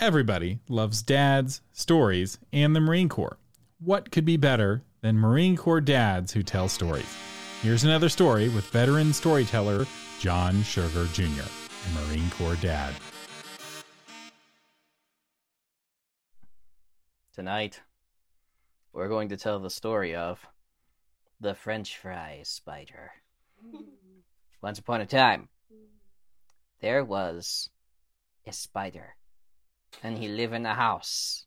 Everybody loves dads, stories, and the Marine Corps. What could be better than Marine Corps dads who tell stories? Here's another story with veteran storyteller John Sugar Jr., a Marine Corps dad. Tonight, we're going to tell the story of the French fry spider. Once upon a time, there was a spider, and he lived in a house.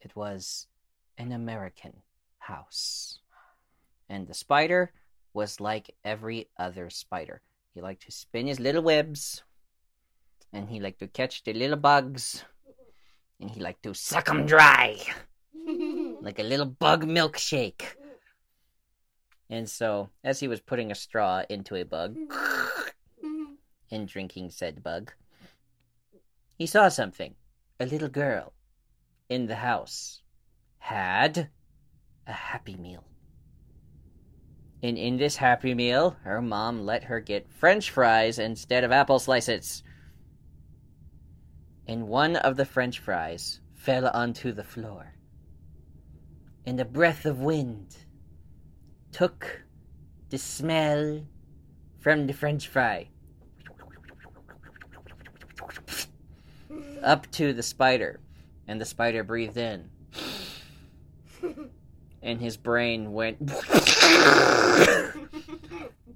It was an American house. And the spider was like every other spider. He liked to spin his little webs, and he liked to catch the little bugs, and he liked to suck 'em dry like a little bug milkshake. And so, as he was putting a straw into a bug and drinking said bug, he saw something. A little girl in the house had a Happy Meal. And in this Happy Meal, her mom let her get French fries instead of apple slices. And one of the French fries fell onto the floor and a breath of wind took the smell from the french fry up to the spider and the spider breathed in. And his brain went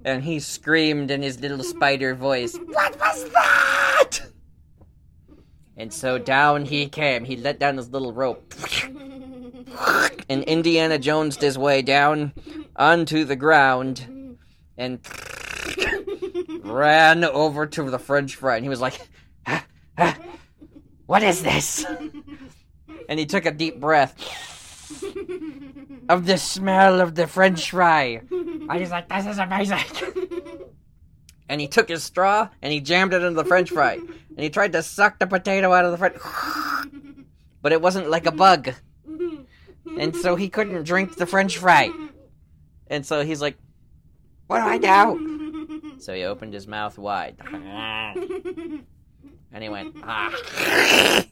and he screamed in his little spider voice what was that? And so down he came. He let down his little rope. And Indiana Jonesed his way down onto the ground and ran over to the French fry. And he was like, "Ah, ah, What is this? And he took a deep breath of the smell of the French fry. I was like, This is amazing. And he took his straw and he jammed it into the French fry. And he tried to suck the potato out of the French. But it wasn't like a bug and so he couldn't drink the french fry. And so he's like, What do I do? So he opened his mouth wide. And he went, ah.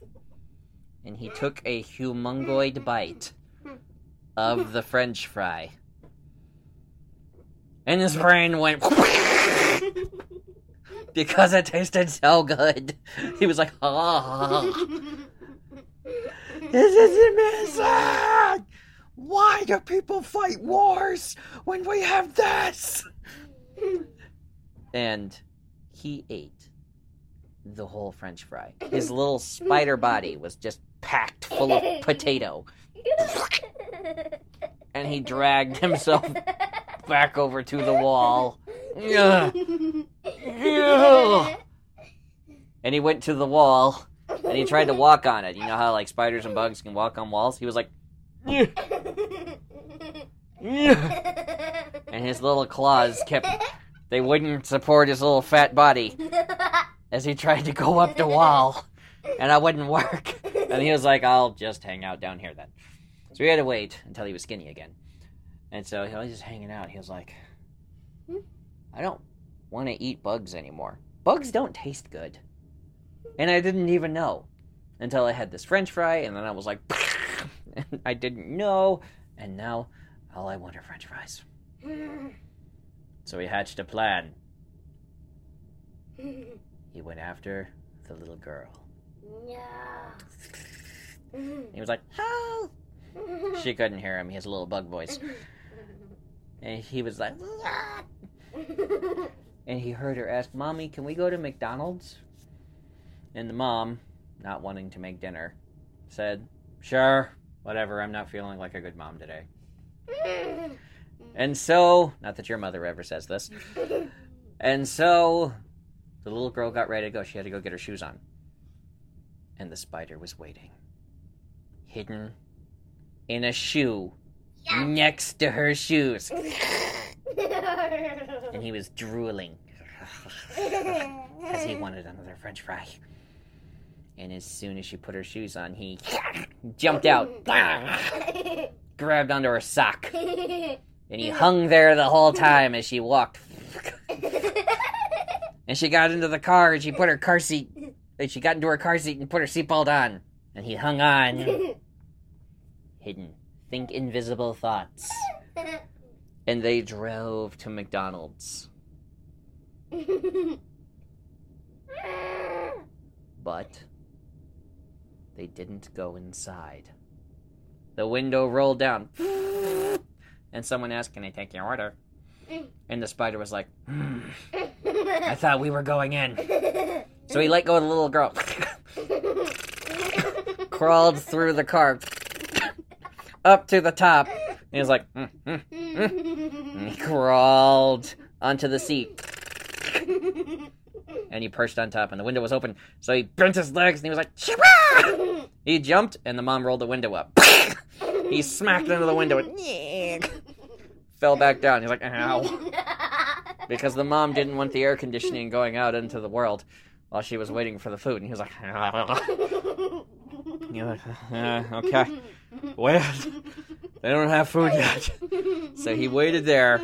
And he took a humongoid bite of the french fry. And his brain went because it tasted so good. He was like, ah. This is amazing! Why do people fight wars when we have this? And he ate the whole french fry. His little spider body was just packed full of potato. And he dragged himself back over to the wall. And he went to the wall and he tried to walk on it. You know how like spiders and bugs can walk on walls? He was like "Yeah." Yeah." and his little claws kept they wouldn't support his little fat body as he tried to go up the wall and I wouldn't work. And he was like, I'll just hang out down here then. So we had to wait until he was skinny again. And so he was just hanging out. He was like, hmm? I don't want to eat bugs anymore. Bugs don't taste good. And I didn't even know until I had this french fry, and then I was like, and I didn't know, and now all I want are french fries. So he hatched a plan. He went after the little girl. No. He was like, help! She couldn't hear him. He has a little bug voice. And he was like, and he heard her ask, Mommy, can we go to McDonald's? And the mom, not wanting to make dinner, said, Sure, whatever, I'm not feeling like a good mom today. And so, not that your mother ever says this, and so the little girl got ready to go. She had to go get her shoes on. And the spider was waiting, hidden in a shoe next to her shoes. And he was drooling because he wanted another french fry. And as soon as she put her shoes on, he jumped out, grabbed onto her sock, and he hung there the whole time as she walked. And she got into the car and she put her car seat And she got into her car seat and put her seatbelt on. And he hung on. Hidden. Think invisible thoughts. And they drove to McDonald's. But they didn't go inside. The window rolled down. And someone asked, Can I take your order? And the spider was like, "Hmm, I thought we were going in. So he let go of the little girl. Crawled through the car. Up to the top. And he was like, "Mm, mm, mm." He crawled onto the seat. And he perched on top, and the window was open. So he bent his legs, and he was like! He jumped, and the mom rolled the window up. he smacked into the window and fell back down. He's like, ow. Because the mom didn't want the air conditioning going out into the world while she was waiting for the food. And he was like, He was like uh, okay. Wait, they don't have food yet. So he waited there.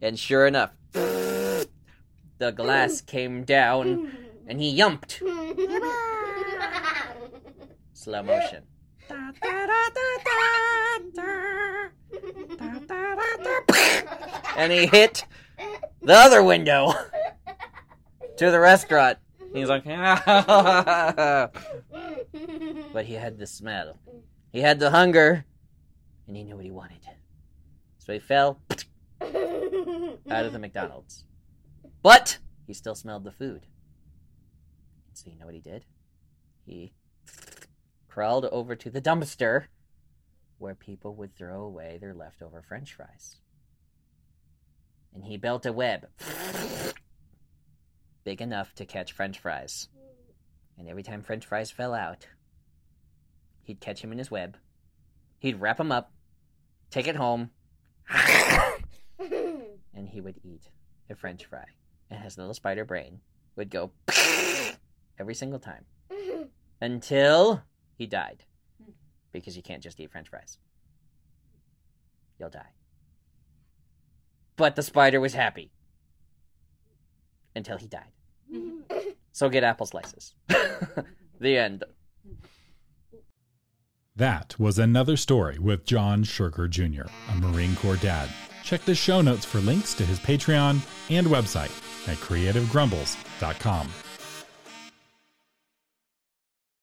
And sure enough, the glass came down and he yumped. Slow motion. And he hit the other window to the restaurant. He's like, but he had the smell. He had the hunger, and he knew what he wanted. So he fell out of the McDonald's. But he still smelled the food. So you know what he did? He crawled over to the dumpster where people would throw away their leftover french fries. And he built a web big enough to catch french fries. And every time french fries fell out, he'd catch him in his web. He'd wrap him up, take it home, and he would eat a french fry. And his little spider brain would go every single time until he died. Hmm. Because you can't just eat french fries. You'll die. But the spider was happy until he died. So get apple slices. the end. That was another story with John Sugar Jr., a Marine Corps dad. Check the show notes for links to his Patreon and website at creativegrumbles.com.